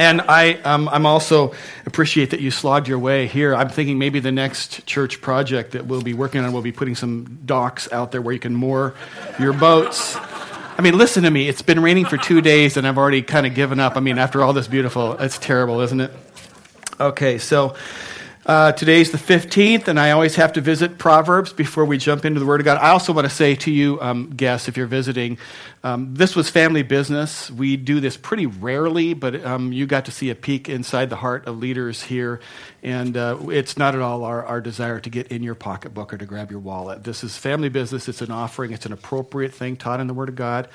And I, um, I'm also appreciate that you slogged your way here. I'm thinking maybe the next church project that we'll be working on will be putting some docks out there where you can moor your boats. I mean, listen to me. It's been raining for two days, and I've already kind of given up. I mean, after all this beautiful, it's terrible, isn't it? Okay, so uh, today's the 15th, and I always have to visit Proverbs before we jump into the Word of God. I also want to say to you, um, guests, if you're visiting, um, this was family business. We do this pretty rarely, but um, you got to see a peek inside the heart of leaders here. And uh, it's not at all our, our desire to get in your pocketbook or to grab your wallet. This is family business, it's an offering, it's an appropriate thing taught in the Word of God.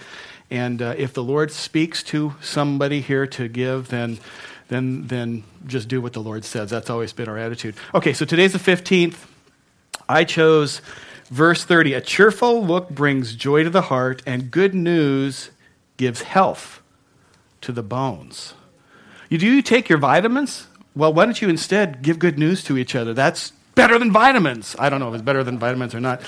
And uh, if the Lord speaks to somebody here to give, then then, then just do what the Lord says. That's always been our attitude. Okay, so today's the 15th. I chose verse 30. A cheerful look brings joy to the heart, and good news gives health to the bones. You, do you take your vitamins? Well, why don't you instead give good news to each other? That's better than vitamins. I don't know if it's better than vitamins or not.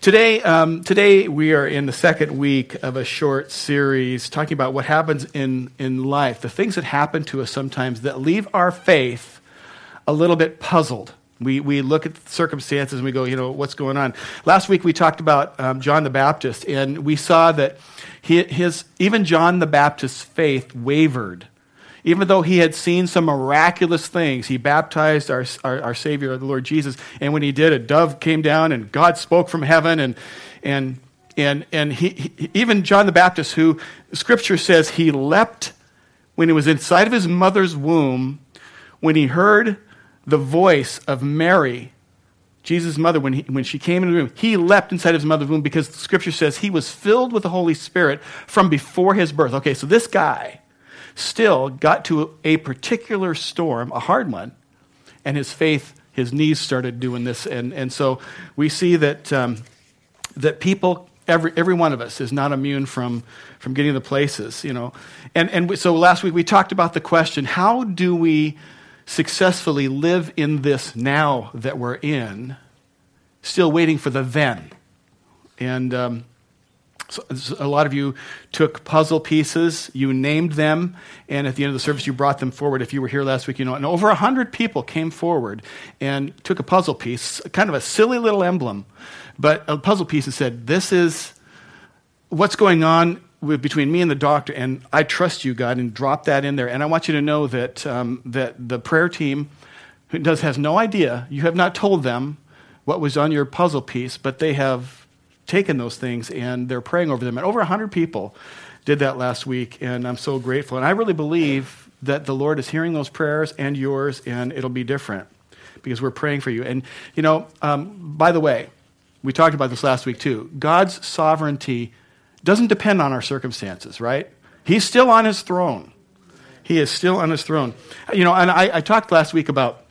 Today, um, today we are in the second week of a short series talking about what happens in, in life, the things that happen to us sometimes that leave our faith a little bit puzzled. We, we look at circumstances and we go, you know, what's going on? Last week we talked about um, John the Baptist, and we saw that he, his, even John the Baptist's faith wavered even though he had seen some miraculous things, he baptized our, our, our, Savior, the Lord Jesus. And when he did, a dove came down and God spoke from heaven. And, and, and, and he, he, even John the Baptist, who scripture says he leapt when he was inside of his mother's womb, when he heard the voice of Mary, Jesus' mother, when, he, when she came into the room, he leapt inside of his mother's womb because scripture says he was filled with the Holy Spirit from before his birth. Okay, so this guy still got to a particular storm, a hard one, and his faith, his knees started doing this. And, and so we see that, um, that people, every, every one of us, is not immune from, from getting the places, you know. And, and so last week we talked about the question how do we successfully live in this now that we're in, still waiting for the then? And um, so a lot of you took puzzle pieces, you named them, and at the end of the service, you brought them forward. If you were here last week, you know, and over 100 people came forward and took a puzzle piece, kind of a silly little emblem, but a puzzle piece that said, This is what's going on with, between me and the doctor, and I trust you, God, and drop that in there. And I want you to know that, um, that the prayer team does, has no idea, you have not told them what was on your puzzle piece, but they have taken those things and they're praying over them. And over 100 people did that last week, and I'm so grateful. And I really believe that the Lord is hearing those prayers and yours, and it'll be different because we're praying for you. And, you know, um, by the way, we talked about this last week too. God's sovereignty doesn't depend on our circumstances, right? He's still on his throne. He is still on his throne. You know, and I, I talked last week about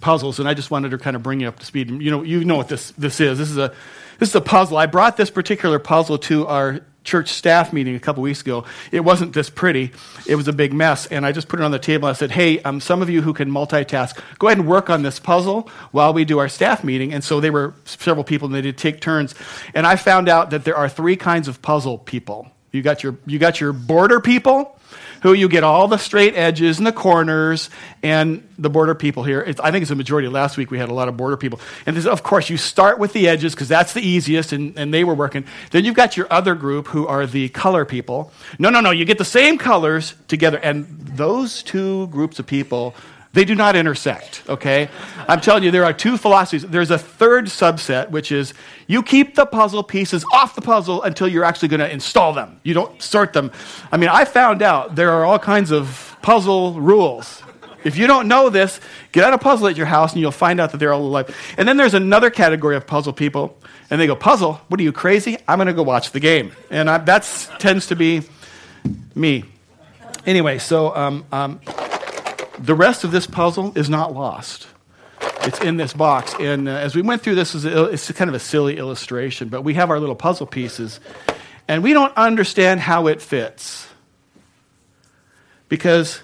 puzzles, and I just wanted to kind of bring you up to speed. You know, you know what this, this is. This is a this is a puzzle. I brought this particular puzzle to our church staff meeting a couple weeks ago. It wasn't this pretty. It was a big mess. And I just put it on the table. I said, hey, um, some of you who can multitask, go ahead and work on this puzzle while we do our staff meeting. And so they were several people and they did take turns. And I found out that there are three kinds of puzzle people. You got your, you got your border people who you get all the straight edges and the corners and the border people here. It's, I think it's a majority. Last week we had a lot of border people. And this, of course, you start with the edges because that's the easiest, and, and they were working. Then you've got your other group who are the color people. No, no, no, you get the same colors together. And those two groups of people they do not intersect, okay? I'm telling you, there are two philosophies. There's a third subset, which is you keep the puzzle pieces off the puzzle until you're actually going to install them. You don't sort them. I mean, I found out there are all kinds of puzzle rules. If you don't know this, get out a puzzle at your house and you'll find out that they're all alive. And then there's another category of puzzle people, and they go, Puzzle? What are you, crazy? I'm going to go watch the game. And that tends to be me. Anyway, so um, um, the rest of this puzzle is not lost. It's in this box. And uh, as we went through this, it's kind of a silly illustration, but we have our little puzzle pieces, and we don't understand how it fits because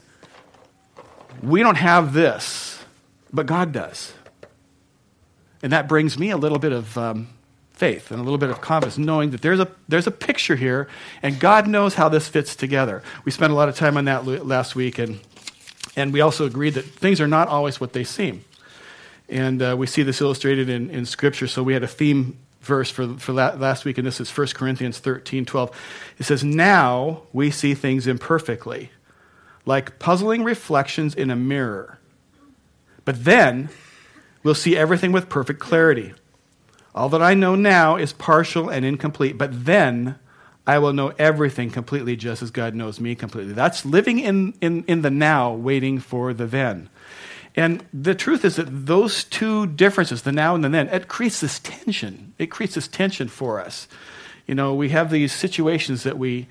we don't have this, but God does. And that brings me a little bit of um, faith and a little bit of confidence, knowing that there's a, there's a picture here, and God knows how this fits together. We spent a lot of time on that last week, and And we also agreed that things are not always what they seem. And uh, we see this illustrated in, in Scripture. So we had a theme verse for, for last week, and this is 1 Corinthians 13 12. It says, Now we see things imperfectly, like puzzling reflections in a mirror. But then we'll see everything with perfect clarity. All that I know now is partial and incomplete, but then I will know everything completely just as God knows me completely. That's living in, in, in the now, waiting for the then. And the truth is that those two differences, the now and the then, it creates this tension. It creates this tension for us. You know, we have these situations that we,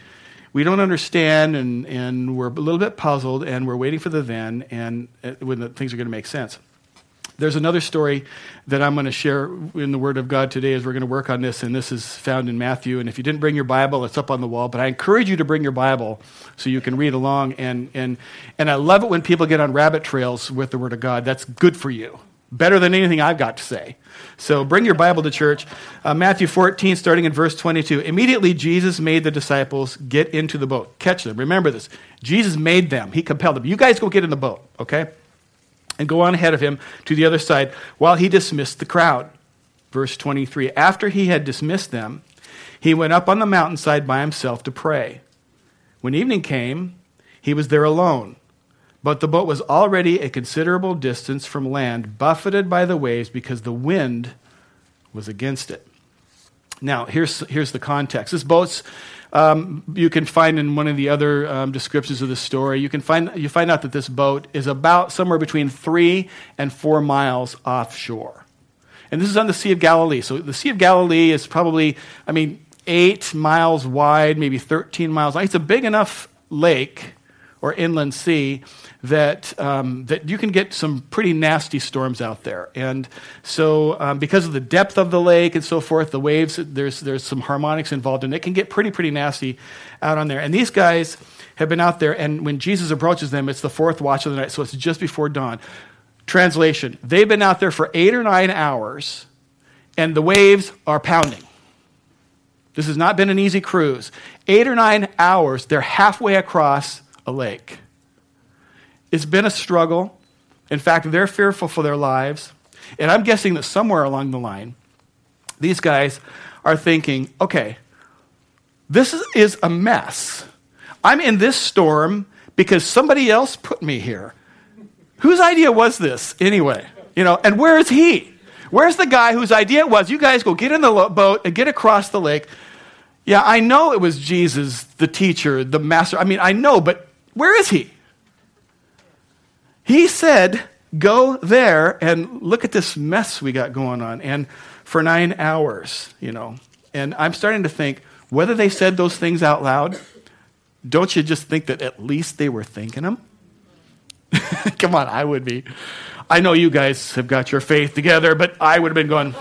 we don't understand and, and we're a little bit puzzled and we're waiting for the then and uh, when the things are going to make sense. There's another story that I'm going to share in the Word of God today as we're going to work on this, and this is found in Matthew. And if you didn't bring your Bible, it's up on the wall. But I encourage you to bring your Bible so you can read along. And, and, and I love it when people get on rabbit trails with the Word of God. That's good for you, better than anything I've got to say. So bring your Bible to church. Uh, Matthew 14, starting in verse 22. Immediately, Jesus made the disciples get into the boat. Catch them. Remember this. Jesus made them, He compelled them. You guys go get in the boat, okay? And go on ahead of him to the other side while he dismissed the crowd. Verse 23 After he had dismissed them, he went up on the mountainside by himself to pray. When evening came, he was there alone. But the boat was already a considerable distance from land, buffeted by the waves because the wind was against it. Now, here's, here's the context. This boat's um, you can find in one of the other um, descriptions of the story, you can find you find out that this boat is about somewhere between three and four miles offshore, and this is on the Sea of Galilee. So the Sea of Galilee is probably, I mean, eight miles wide, maybe thirteen miles. It's a big enough lake or inland sea that, um, that you can get some pretty nasty storms out there. And so, um, because of the depth of the lake and so forth, the waves, there's, there's some harmonics involved, and it can get pretty, pretty nasty out on there. And these guys have been out there, and when Jesus approaches them, it's the fourth watch of the night, so it's just before dawn. Translation They've been out there for eight or nine hours, and the waves are pounding. This has not been an easy cruise. Eight or nine hours, they're halfway across a lake. It's been a struggle. In fact, they're fearful for their lives. And I'm guessing that somewhere along the line, these guys are thinking, okay, this is a mess. I'm in this storm because somebody else put me here. Whose idea was this anyway? You know, and where is he? Where's the guy whose idea it was, you guys go get in the boat and get across the lake? Yeah, I know it was Jesus, the teacher, the master. I mean, I know, but where is he? He said, Go there and look at this mess we got going on. And for nine hours, you know. And I'm starting to think whether they said those things out loud, don't you just think that at least they were thinking them? Come on, I would be. I know you guys have got your faith together, but I would have been going,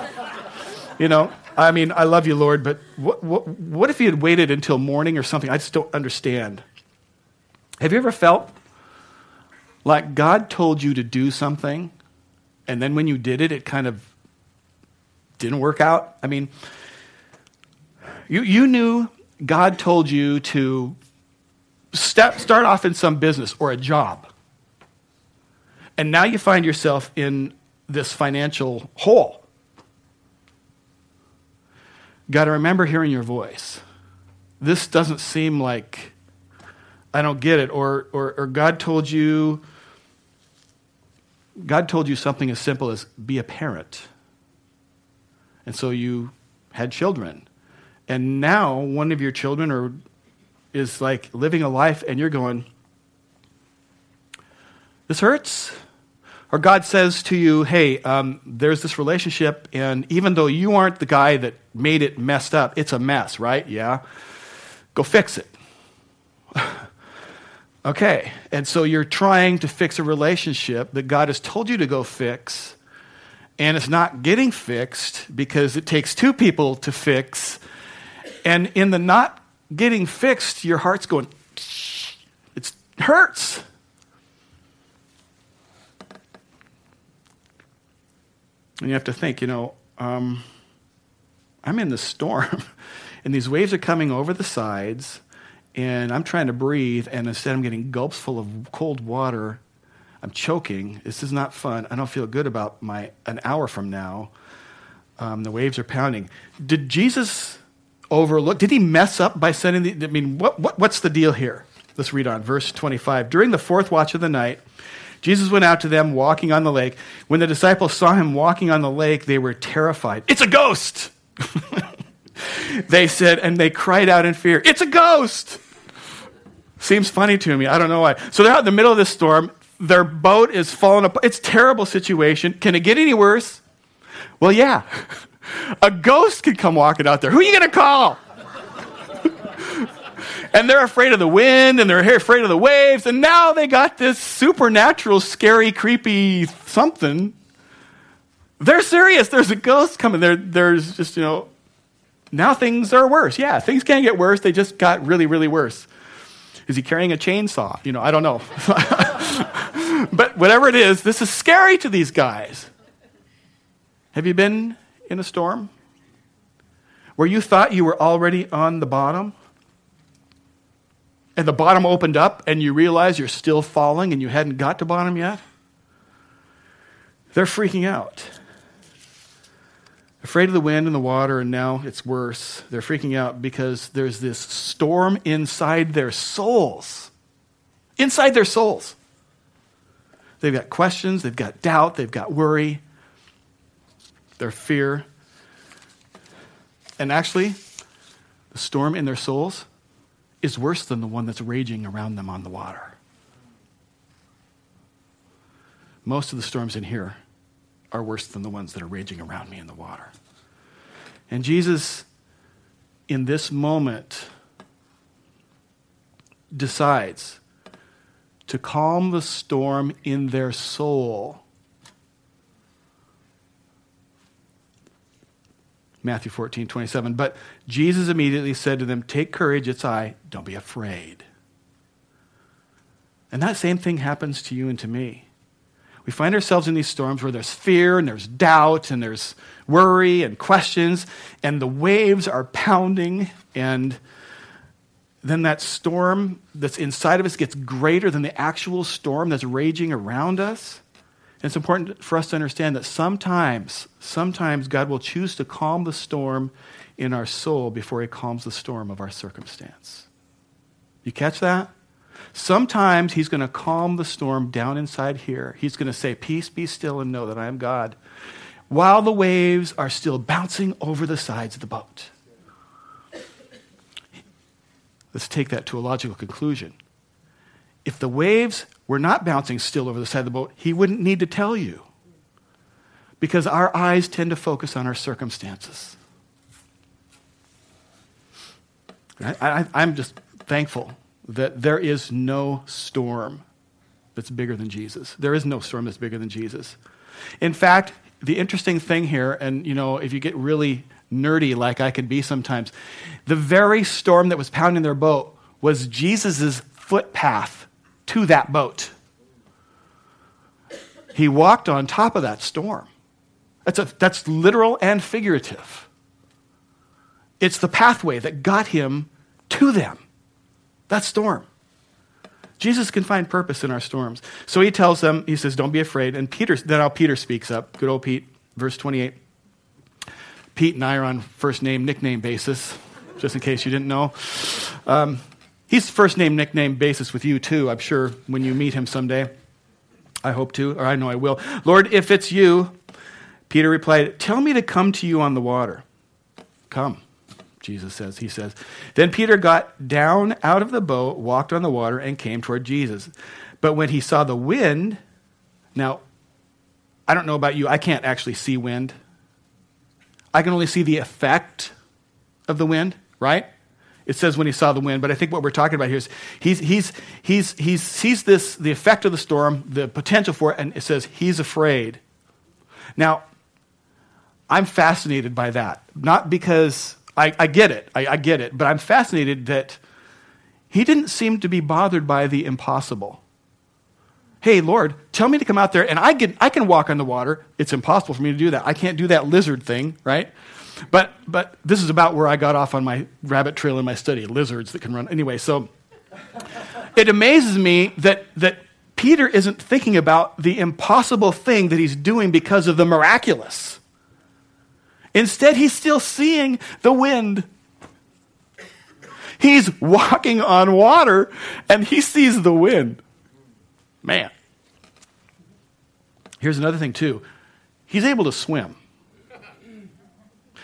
you know, I mean, I love you, Lord, but what, what, what if you had waited until morning or something? I just don't understand. Have you ever felt like God told you to do something, and then when you did it, it kind of didn't work out. I mean, you, you knew God told you to step, start off in some business or a job. And now you find yourself in this financial hole. Got to remember hearing your voice. This doesn't seem like I don't get it. Or, or, or God told you, God told you something as simple as be a parent. And so you had children. And now one of your children are, is like living a life and you're going, this hurts. Or God says to you, hey, um, there's this relationship, and even though you aren't the guy that made it messed up, it's a mess, right? Yeah. Go fix it. Okay, and so you're trying to fix a relationship that God has told you to go fix, and it's not getting fixed because it takes two people to fix. And in the not getting fixed, your heart's going, it hurts. And you have to think, you know, um, I'm in the storm, and these waves are coming over the sides and I'm trying to breathe, and instead I'm getting gulps full of cold water. I'm choking. This is not fun. I don't feel good about my an hour from now. Um, the waves are pounding. Did Jesus overlook? Did he mess up by sending the? I mean, what, what, what's the deal here? Let's read on. Verse 25. During the fourth watch of the night, Jesus went out to them walking on the lake. When the disciples saw him walking on the lake, they were terrified. It's a ghost! they said, and they cried out in fear, It's a ghost! Seems funny to me. I don't know why. So they're out in the middle of this storm. Their boat is falling apart. It's a terrible situation. Can it get any worse? Well, yeah. A ghost could come walking out there. Who are you going to call? and they're afraid of the wind and they're afraid of the waves. And now they got this supernatural, scary, creepy something. They're serious. There's a ghost coming. There, there's just, you know, now things are worse. Yeah, things can get worse. They just got really, really worse. Is he carrying a chainsaw? You know, I don't know. but whatever it is, this is scary to these guys. Have you been in a storm where you thought you were already on the bottom? And the bottom opened up and you realize you're still falling and you hadn't got to bottom yet? They're freaking out. Afraid of the wind and the water, and now it's worse. They're freaking out because there's this storm inside their souls. Inside their souls. They've got questions, they've got doubt, they've got worry, their fear. And actually, the storm in their souls is worse than the one that's raging around them on the water. Most of the storms in here are worse than the ones that are raging around me in the water. And Jesus, in this moment, decides to calm the storm in their soul Matthew 14, 27. But Jesus immediately said to them, Take courage, it's I, don't be afraid. And that same thing happens to you and to me. We find ourselves in these storms where there's fear and there's doubt and there's worry and questions, and the waves are pounding, and then that storm that's inside of us gets greater than the actual storm that's raging around us. And it's important for us to understand that sometimes, sometimes God will choose to calm the storm in our soul before he calms the storm of our circumstance. You catch that? Sometimes he's going to calm the storm down inside here. He's going to say, Peace, be still, and know that I am God, while the waves are still bouncing over the sides of the boat. Let's take that to a logical conclusion. If the waves were not bouncing still over the side of the boat, he wouldn't need to tell you. Because our eyes tend to focus on our circumstances. I, am just thankful that there is no storm that's bigger than Jesus. There is no storm that's bigger than Jesus. In fact, the interesting thing here, and you know, if you get really nerdy like I can be sometimes, the very storm that was pounding their boat was Jesus' footpath to that boat. He walked on top of that storm. That's, a, that's literal and figurative. It's the pathway that got him to them. That storm. Jesus can find purpose in our storms. So he tells them, he says, Don't be afraid. And Peter, then now Peter speaks up. Good old Pete, verse 28. Pete and I are on first name, nickname basis, just in case you didn't know. Um, He's first name, nickname basis with you too, I'm sure, when you meet him someday. I hope to, or I know I will. Lord, if it's you, Peter replied, Tell me to come to you on the water. Come, Jesus says. He says. Then Peter got down out of the boat, walked on the water, and came toward Jesus. But when he saw the wind, now, I don't know about you, I can't actually see wind. I can only see the effect of the wind, right? it says when he saw the wind, but I think what we're talking about here is he's, he's, he's, he sees this, the effect of the storm, the potential for it, and it says he's afraid. Now, I'm fascinated by that. Not because I, I get it, I, I get it, but I'm fascinated that he didn't seem to be bothered by the impossible. Hey, Lord, tell me to come out there and I can, I can walk on the water. It's impossible for me to do that. I can't do that lizard thing, right? But, but this is about where I got off on my rabbit trail in my study lizards that can run. Anyway, so it amazes me that, that Peter isn't thinking about the impossible thing that he's doing because of the miraculous. Instead, he's still seeing the wind. He's walking on water and he sees the wind. Man. Here's another thing, too. He's able to swim.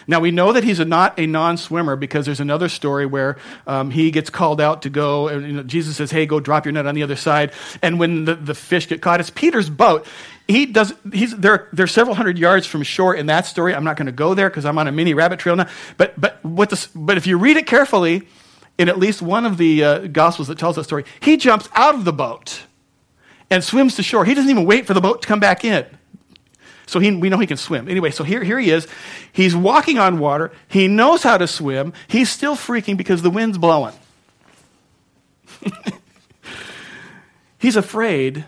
Now, we know that he's a not a non swimmer because there's another story where um, he gets called out to go, and you know, Jesus says, Hey, go drop your net on the other side. And when the, the fish get caught, it's Peter's boat. He does, he's, they're, they're several hundred yards from shore in that story. I'm not going to go there because I'm on a mini rabbit trail now. But, but, what the, but if you read it carefully, in at least one of the uh, Gospels that tells that story, he jumps out of the boat and swims to shore. He doesn't even wait for the boat to come back in. So he, we know he can swim. Anyway, so here, here he is. He's walking on water. He knows how to swim. He's still freaking because the wind's blowing. he's afraid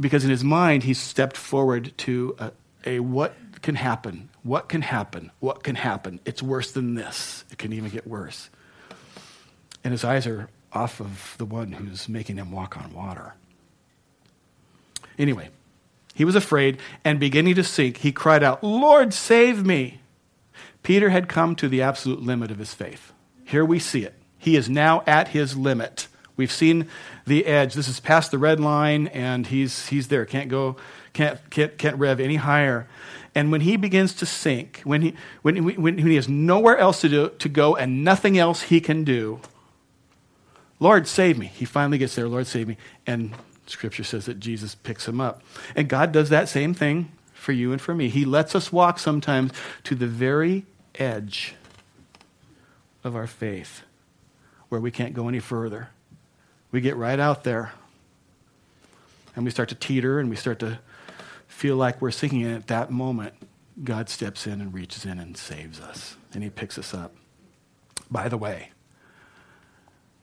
because in his mind he stepped forward to a, a what can happen? What can happen? What can happen? It's worse than this. It can even get worse. And his eyes are off of the one who's making him walk on water. Anyway, he was afraid, and beginning to sink, he cried out, Lord, save me. Peter had come to the absolute limit of his faith. Here we see it. He is now at his limit. We've seen the edge. This is past the red line, and he's, he's there. Can't go, can't, can't, can't rev any higher. And when he begins to sink, when he, when, when, when he has nowhere else to, do, to go and nothing else he can do, Lord, save me. He finally gets there, Lord, save me. And Scripture says that Jesus picks him up. And God does that same thing for you and for me. He lets us walk sometimes to the very edge of our faith where we can't go any further. We get right out there and we start to teeter and we start to feel like we're sinking. And at that moment, God steps in and reaches in and saves us and He picks us up. By the way,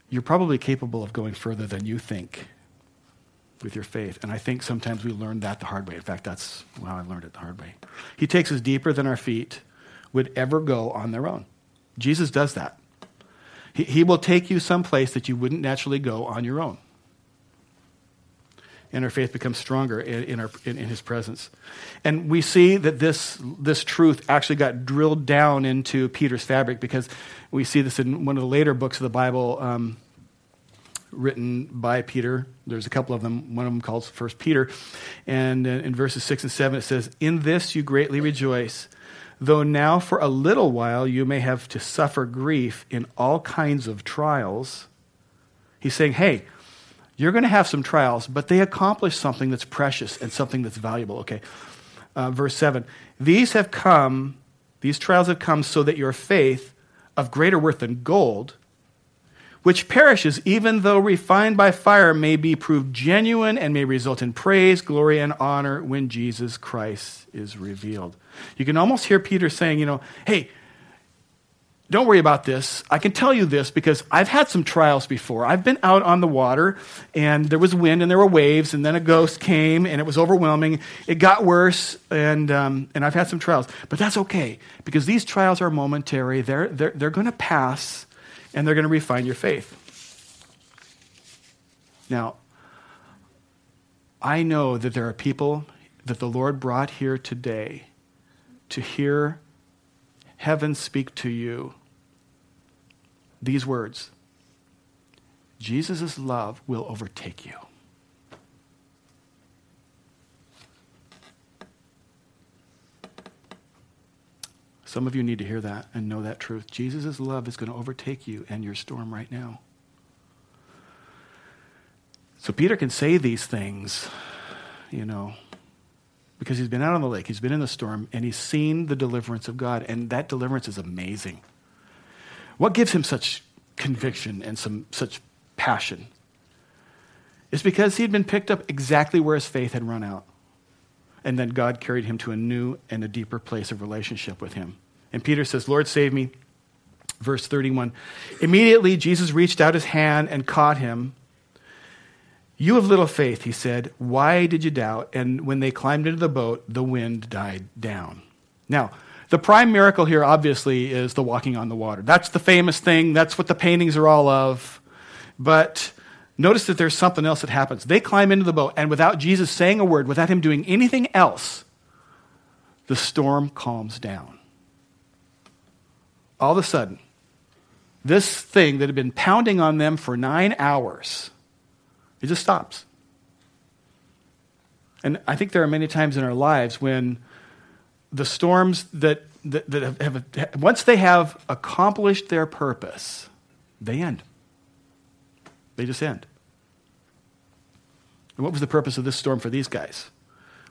you're probably capable of going further than you think with your faith. And I think sometimes we learn that the hard way. In fact, that's how I learned it the hard way. He takes us deeper than our feet would ever go on their own. Jesus does that. He, he will take you someplace that you wouldn't naturally go on your own. And our faith becomes stronger in, in, our, in, in his presence. And we see that this, this truth actually got drilled down into Peter's fabric because we see this in one of the later books of the Bible. Um, written by Peter. There's a couple of them. One of them calls First Peter, and in verses six and seven it says, "In this you greatly rejoice, though now for a little while you may have to suffer grief in all kinds of trials." He's saying, "Hey." You're going to have some trials, but they accomplish something that's precious and something that's valuable. Okay. Uh, verse 7 These have come, these trials have come so that your faith, of greater worth than gold, which perishes, even though refined by fire, may be proved genuine and may result in praise, glory, and honor when Jesus Christ is revealed. You can almost hear Peter saying, you know, hey, don't worry about this. I can tell you this because I've had some trials before. I've been out on the water and there was wind and there were waves, and then a ghost came and it was overwhelming. It got worse, and, um, and I've had some trials. But that's okay because these trials are momentary, they're, they're, they're going to pass and they're going to refine your faith. Now, I know that there are people that the Lord brought here today to hear heaven speak to you these words Jesus' love will overtake you. Some of you need to hear that and know that truth. Jesus' love is going to overtake you and your storm right now. So Peter can say these things, you know, because he's been out on the lake, he's been in the storm, and he's seen the deliverance of God, and that deliverance is amazing. What gives him such conviction and some such passion? It's because he had been picked up exactly where his faith had run out. And then God carried him to a new and a deeper place of relationship with him. And Peter says, Lord, save me. Verse 31. Immediately, Jesus reached out his hand and caught him. You have little faith, he said. Why did you doubt? And when they climbed into the boat, the wind died down. Now, the prime miracle here, obviously, is the walking on the water. That's the famous thing. That's what the paintings are all of. But notice that there's something else that happens. They climb into the boat, and without Jesus saying a word, without him doing anything else, the storm calms down. All of a sudden, this thing that had been pounding on them for nine hours, it just stops. And I think there are many times in our lives when the storms that, that, that have, have, once they have accomplished their purpose, they end. They just end. And what was the purpose of this storm for these guys?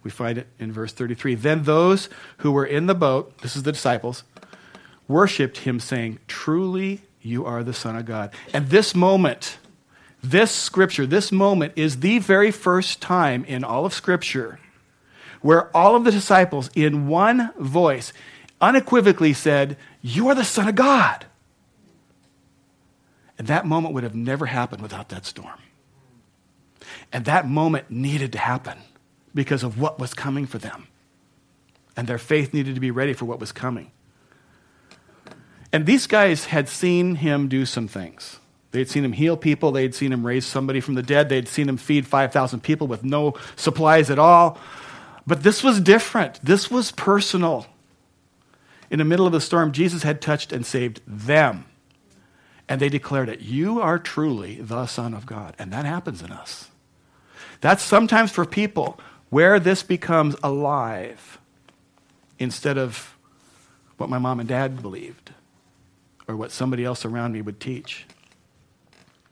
We find it in verse 33. Then those who were in the boat, this is the disciples, worshiped him, saying, Truly you are the Son of God. And this moment, this scripture, this moment is the very first time in all of Scripture where all of the disciples, in one voice, unequivocally said, You are the Son of God. And that moment would have never happened without that storm. And that moment needed to happen because of what was coming for them. And their faith needed to be ready for what was coming. And these guys had seen him do some things. They'd seen him heal people, they'd seen him raise somebody from the dead, they'd seen him feed 5,000 people with no supplies at all. But this was different. This was personal. In the middle of the storm, Jesus had touched and saved them. And they declared it You are truly the Son of God. And that happens in us. That's sometimes for people where this becomes alive instead of what my mom and dad believed or what somebody else around me would teach.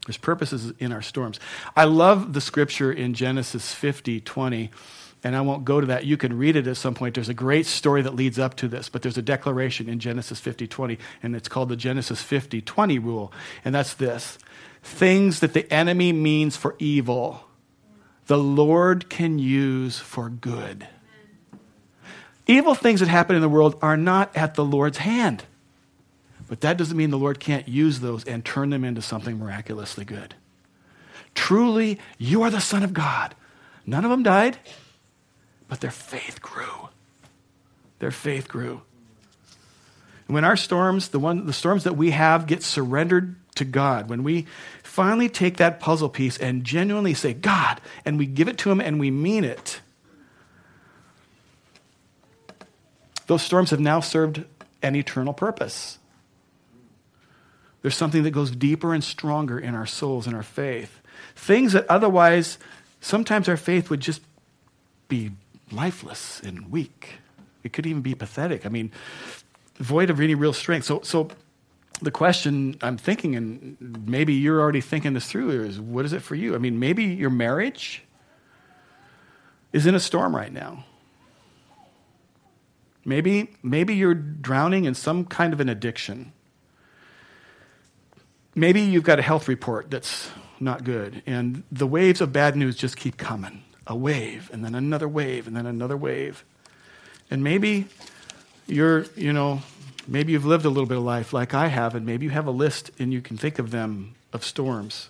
There's purposes in our storms. I love the scripture in Genesis 50 20 and I won't go to that. You can read it at some point. There's a great story that leads up to this, but there's a declaration in Genesis 50 20, and it's called the Genesis 50 20 rule. And that's this things that the enemy means for evil, the Lord can use for good. Evil things that happen in the world are not at the Lord's hand. But that doesn't mean the Lord can't use those and turn them into something miraculously good. Truly, you are the Son of God. None of them died. But their faith grew. Their faith grew. And when our storms, the, one, the storms that we have, get surrendered to God, when we finally take that puzzle piece and genuinely say, God, and we give it to Him and we mean it, those storms have now served an eternal purpose. There's something that goes deeper and stronger in our souls and our faith. Things that otherwise, sometimes our faith would just be lifeless and weak. It could even be pathetic. I mean, void of any real strength. So, so the question I'm thinking, and maybe you're already thinking this through, is what is it for you? I mean, maybe your marriage is in a storm right now. Maybe, maybe you're drowning in some kind of an addiction. Maybe you've got a health report that's not good, and the waves of bad news just keep coming a wave and then another wave and then another wave. And maybe you're, you know, maybe you've lived a little bit of life like I have, and maybe you have a list and you can think of them of storms.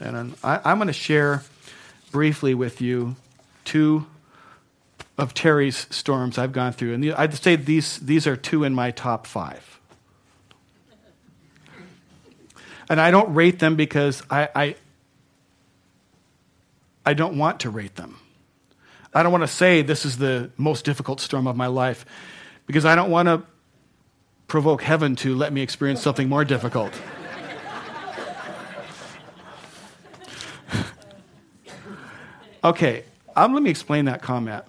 And I, I'm going to share briefly with you two of Terry's storms I've gone through. And I'd say these, these are two in my top five. And I don't rate them because I, I, I don't want to rate them. I don't want to say this is the most difficult storm of my life because I don't want to provoke heaven to let me experience something more difficult. okay, um, let me explain that comment.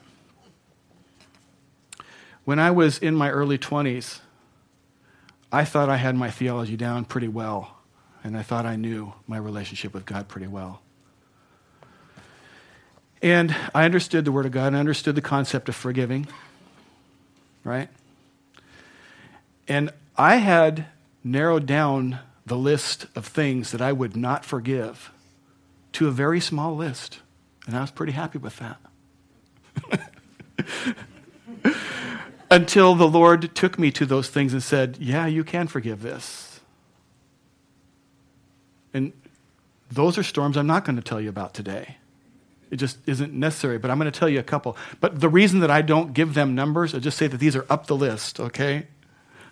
When I was in my early 20s, I thought I had my theology down pretty well, and I thought I knew my relationship with God pretty well. And I understood the Word of God and I understood the concept of forgiving, right? And I had narrowed down the list of things that I would not forgive to a very small list. And I was pretty happy with that. Until the Lord took me to those things and said, Yeah, you can forgive this. And those are storms I'm not going to tell you about today. It just isn't necessary, but I'm going to tell you a couple. But the reason that I don't give them numbers, I just say that these are up the list, okay?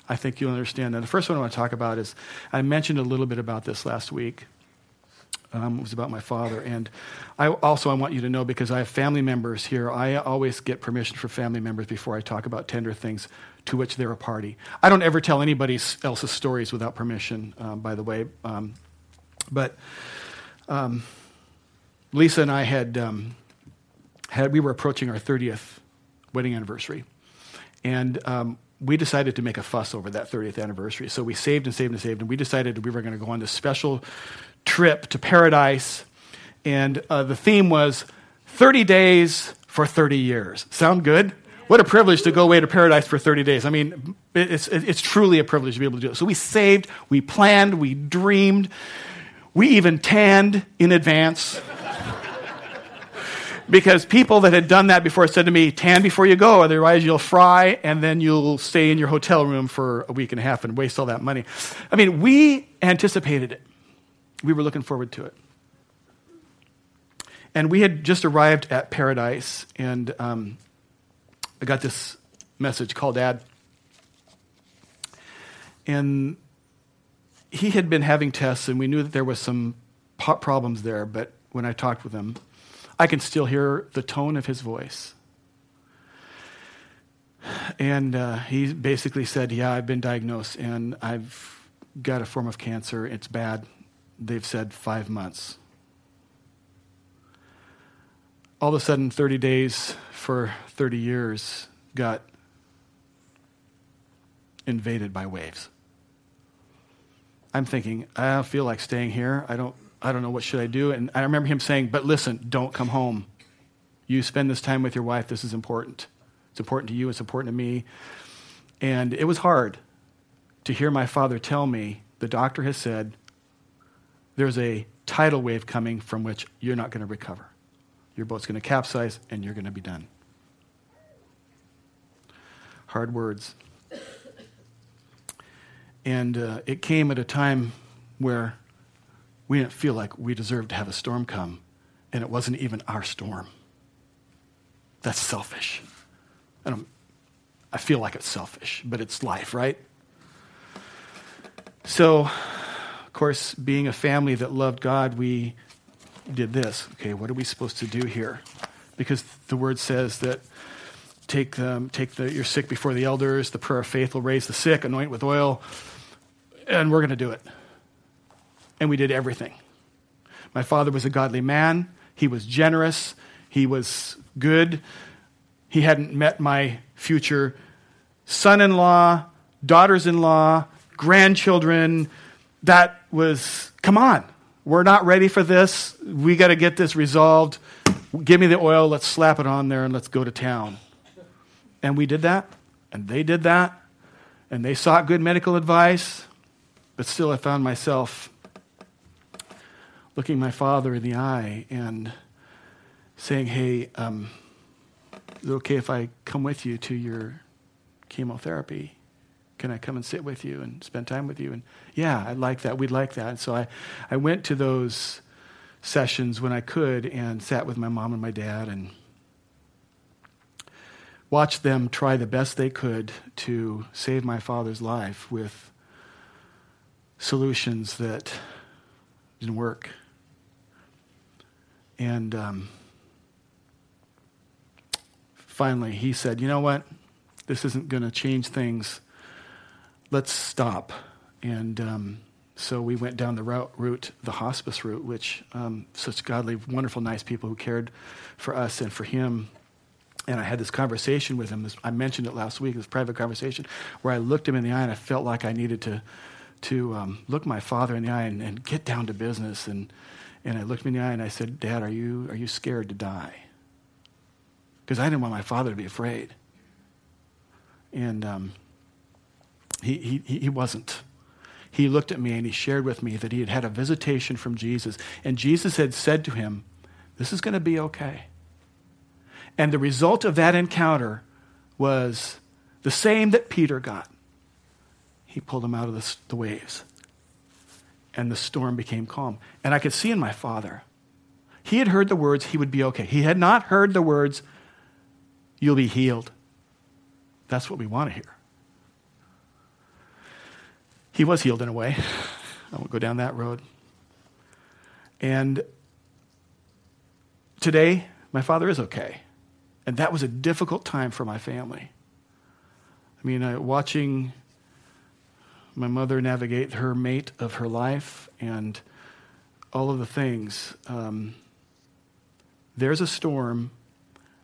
I think you'll understand that. The first one I want to talk about is I mentioned a little bit about this last week. Um, it was about my father. And I also I want you to know because I have family members here. I always get permission for family members before I talk about tender things to which they're a party. I don't ever tell anybody else's stories without permission. Um, by the way, um, but um, Lisa and I had um, had we were approaching our thirtieth wedding anniversary, and um, we decided to make a fuss over that 30th anniversary. So we saved and saved and saved, and we decided we were going to go on this special trip to paradise. And uh, the theme was 30 days for 30 years. Sound good? What a privilege to go away to paradise for 30 days. I mean, it's, it's truly a privilege to be able to do it. So we saved, we planned, we dreamed, we even tanned in advance because people that had done that before said to me, tan before you go, otherwise you'll fry and then you'll stay in your hotel room for a week and a half and waste all that money. I mean, we anticipated it. We were looking forward to it. And we had just arrived at Paradise, and um, I got this message called Dad. And he had been having tests, and we knew that there was some problems there, but when I talked with him, I can still hear the tone of his voice. And uh, he basically said, Yeah, I've been diagnosed and I've got a form of cancer. It's bad. They've said five months. All of a sudden, 30 days for 30 years got invaded by waves. I'm thinking, I don't feel like staying here. I don't I don't know what should I do. And I remember him saying, but listen, don't come home. You spend this time with your wife. This is important. It's important to you. It's important to me. And it was hard to hear my father tell me, the doctor has said, there's a tidal wave coming from which you're not going to recover. Your boat's going to capsize and you're going to be done. Hard words. And uh, it came at a time where we didn't feel like we deserved to have a storm come, and it wasn't even our storm. That's selfish. I, don't, I feel like it's selfish, but it's life, right? So, of course, being a family that loved God, we did this. Okay, what are we supposed to do here? Because the word says that take, them, take the, your sick before the elders, the prayer of faith will raise the sick, anoint with oil, and we're going to do it and we did everything. My father was a godly man. He was generous. He was good. He hadn't met my future son in law, daughters in law, grandchildren. That was, come on, we're not ready for this. We got to get this resolved. Give me the oil, let's slap it on there, and let's go to town. And we did that, and they did that, and they sought good medical advice. But still, I found myself looking my father in the eye and saying, Hey, um, is it okay if I come with you to your chemotherapy? Can I come and sit with you and spend time with you? And yeah, I'd like that. We'd like that. And so I, I went to those sessions when I could and sat with my mom and my dad and watched them try the best they could to save my father's life with solutions that didn't work. And um, finally, he said, You know what? This isn't going to change things. Let's stop. And um, so we went down the route, route the hospice route, which um, such godly, wonderful, nice people who cared for us and for him. And I had this conversation with him. This, I mentioned it last week, this private conversation, where I looked him in the eye and I felt like I needed to, to um, look my father in the eye and, and get down to business and, and I looked him in the eye and I said, Dad, are you, are you scared to die? Because I didn't want my father to be afraid. And um, he, he, he wasn't. He looked at me and he shared with me that he had had a visitation from Jesus. And Jesus had said to him, This is going to be okay. And the result of that encounter was the same that Peter got. He pulled him out of the, the waves and the storm became calm. And I could see in my father, he had heard the words, he would be okay. He had not heard the words, you'll be healed. That's what we want to hear. He was healed in a way. I won't go down that road. And today, my father is okay. And that was a difficult time for my family. I mean, uh, watching my mother navigate her mate of her life and all of the things. Um, there's a storm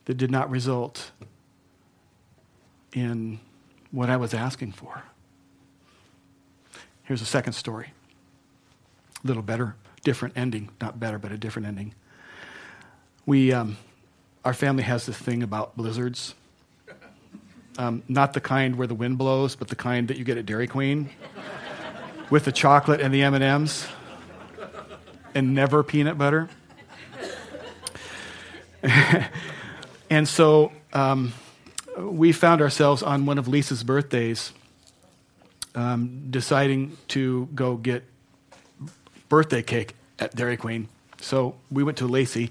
that did not result in what I was asking for. Here's a second story. A little better, different ending. Not better, but a different ending. We, um, our family has this thing about blizzards. Um, not the kind where the wind blows, but the kind that you get at Dairy Queen with the chocolate and the M&Ms and never peanut butter. and so um, we found ourselves on one of Lisa's birthdays um, deciding to go get birthday cake at Dairy Queen. So we went to Lacey,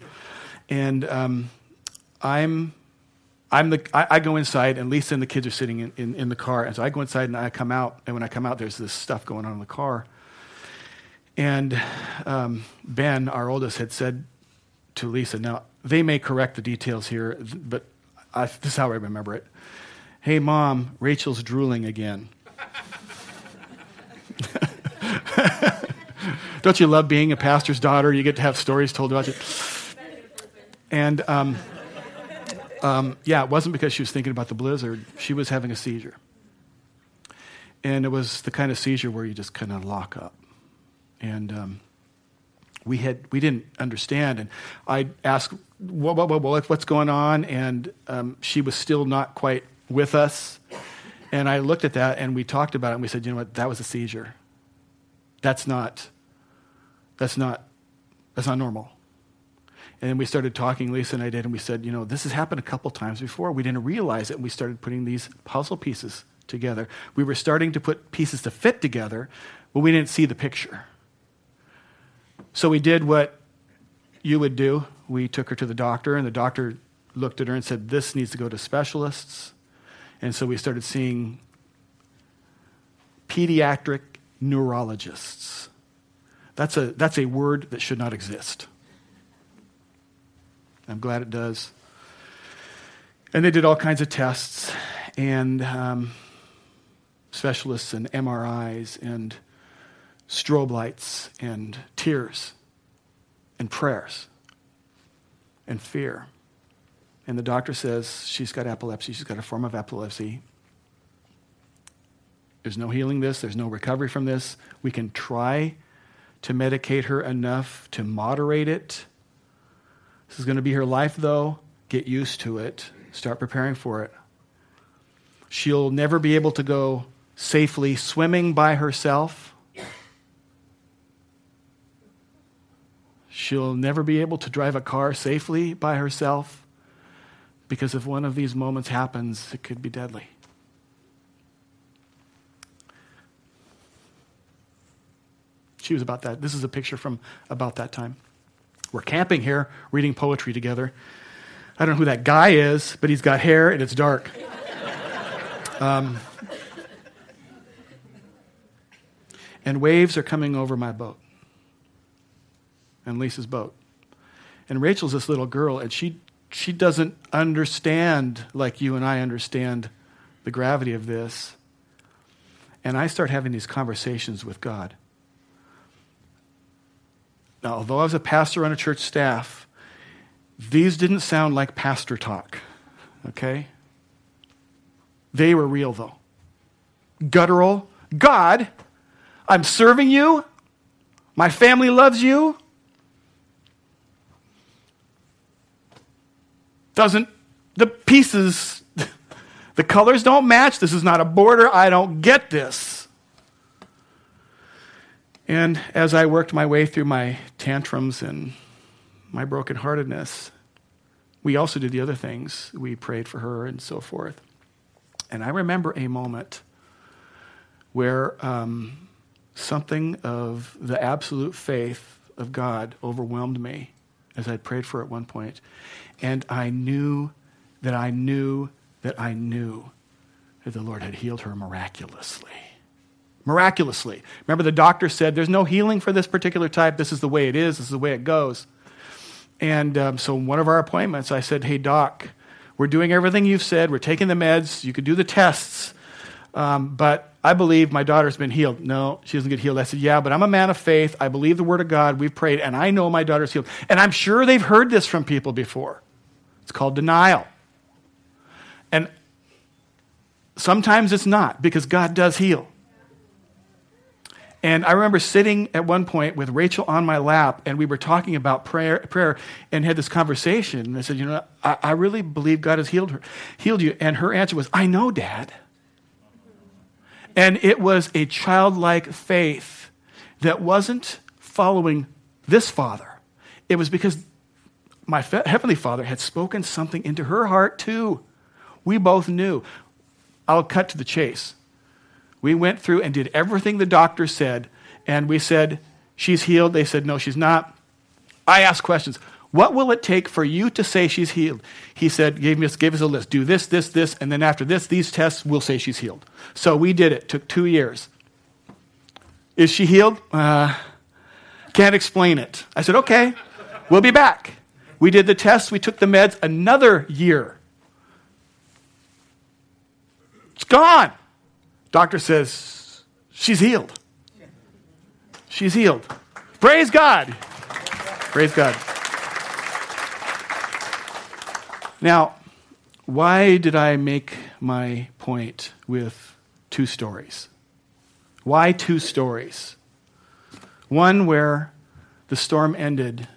and um, I'm I'm the I, I, go inside and Lisa and the kids are sitting in, in, in, the car. And so I go inside and I come out, and when I come out, there's this stuff going on in the car. And um, Ben, our oldest, had said to Lisa, now they may correct the details here, but I, this is how I remember it. Hey, mom, Rachel's drooling again. Don't you love being a pastor's daughter? You get to have stories told about you. And um, um, yeah, it wasn't because she was thinking about the blizzard. She was having a seizure. And it was the kind of seizure where you just kind of lock up. And um, we, had, we didn't understand. And I asked, what, what, what, what's going on? And um, she was still not quite with us. And I looked at that and we talked about it and we said, you know what, that was a seizure. That's not, that's not, that's not normal. And then we started talking, Lisa and I did, and we said, you know, this has happened a couple times before. We didn't realize it, and we started putting these puzzle pieces together. We were starting to put pieces to fit together, but we didn't see the picture. So we did what you would do. We took her to the doctor, and the doctor looked at her and said, This needs to go to specialists. And so we started seeing pediatric neurologists. That's a, that's a word that should not exist. I'm glad it does. And they did all kinds of tests and um, specialists and MRIs and strobe lights and tears and prayers and fear. And the doctor says she's got epilepsy, she's got a form of epilepsy. There's no healing this, there's no recovery from this. We can try to medicate her enough to moderate it this is going to be her life, though. Get used to it. Start preparing for it. She'll never be able to go safely swimming by herself. She'll never be able to drive a car safely by herself because if one of these moments happens, it could be deadly. She was about that. This is a picture from about that time. We're camping here, reading poetry together. I don't know who that guy is, but he's got hair and it's dark. Um, and waves are coming over my boat and Lisa's boat. And Rachel's this little girl, and she, she doesn't understand like you and I understand the gravity of this. And I start having these conversations with God. Now, although I was a pastor on a church staff, these didn't sound like pastor talk, okay? They were real, though. Guttural. God, I'm serving you. My family loves you. Doesn't, the pieces, the colors don't match. This is not a border. I don't get this. And as I worked my way through my tantrums and my brokenheartedness, we also did the other things. We prayed for her and so forth. And I remember a moment where um, something of the absolute faith of God overwhelmed me as I prayed for at one point. And I knew that I knew that I knew that the Lord had healed her miraculously miraculously. Remember, the doctor said, There's no healing for this particular type. This is the way it is, this is the way it goes. And um, so, one of our appointments, I said, Hey, doc, we're doing everything you've said. We're taking the meds. You could do the tests. Um, but I believe my daughter's been healed. No, she doesn't get healed. I said, Yeah, but I'm a man of faith. I believe the word of God. We've prayed, and I know my daughter's healed. And I'm sure they've heard this from people before. It's called denial. And sometimes it's not because God does heal. And I remember sitting at one point with Rachel on my lap, and we were talking about prayer, prayer and had this conversation. And I said, You know, I, I really believe God has healed her, healed you. And her answer was, I know, Dad. And it was a childlike faith that wasn't following this father. It was because my heavenly father had spoken something into her heart too. We both knew. I'll cut to the chase. We went through and did everything the doctor said, and we said, She's healed. They said, No, she's not. I asked questions. What will it take for you to say she's healed? He said, gave us, gave us a list. Do this, this, this, and then after this, these tests, we'll say she's healed. So we did it. Took two years. Is she healed? Uh, can't explain it. I said, okay, we'll be back. We did the tests. We took the meds another year. It's gone. Doctor says, she's healed. She's healed. Praise God. Praise God. Now, why did I make my point with two stories? Why two stories? One where the storm ended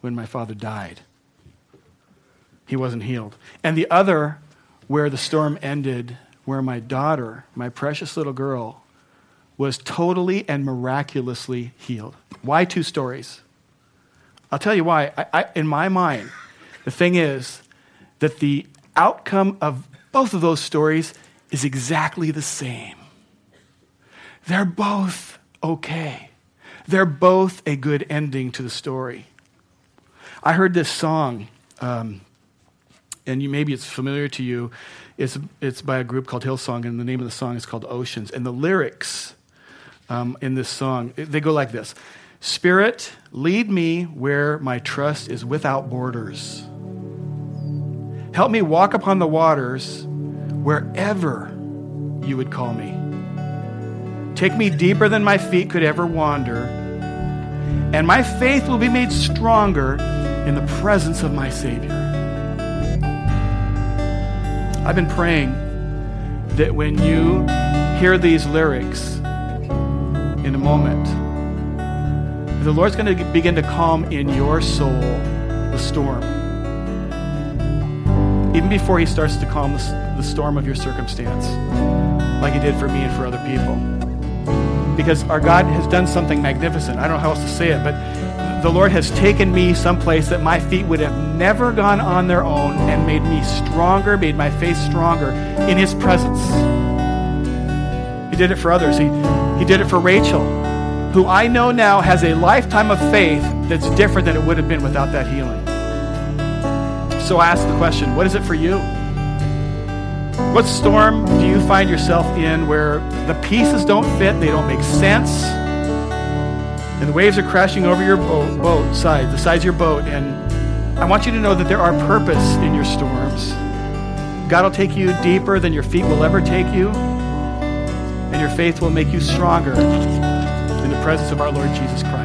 when my father died. He wasn't healed. And the other where the storm ended where my daughter, my precious little girl, was totally and miraculously healed. Why two stories? I'll tell you why. I, I, in my mind, the thing is that the outcome of both of those stories is exactly the same. They're both okay. They're both a good ending to the story. I heard this song, um, and you, maybe it's familiar to you. It's, it's by a group called Hillsong, and the name of the song is called Oceans. And the lyrics um, in this song, they go like this Spirit, lead me where my trust is without borders. Help me walk upon the waters wherever you would call me. Take me deeper than my feet could ever wander, and my faith will be made stronger in the presence of my Savior. I've been praying that when you hear these lyrics in a moment, the Lord's going to begin to calm in your soul the storm. Even before He starts to calm the, storm of your circumstance, like He did for me and for other people. Because our God has done something magnificent. I don't know how else to say it, but the Lord has taken me someplace that my feet would have never gone on their own and made me stronger, made my faith stronger in His presence. He did it for others. He, he did it for Rachel, who I know now has a lifetime of faith that's different than it would have been without that healing. So I ask the question what is it for you? What storm do you find yourself in where the pieces don't fit, they don't make sense? And the waves are crashing over your boat, boat side, the sides of your boat. And I want you to know that there are purpose in your storms. God will take you deeper than your feet will ever take you, and your faith will make you stronger in the presence of our Lord Jesus Christ.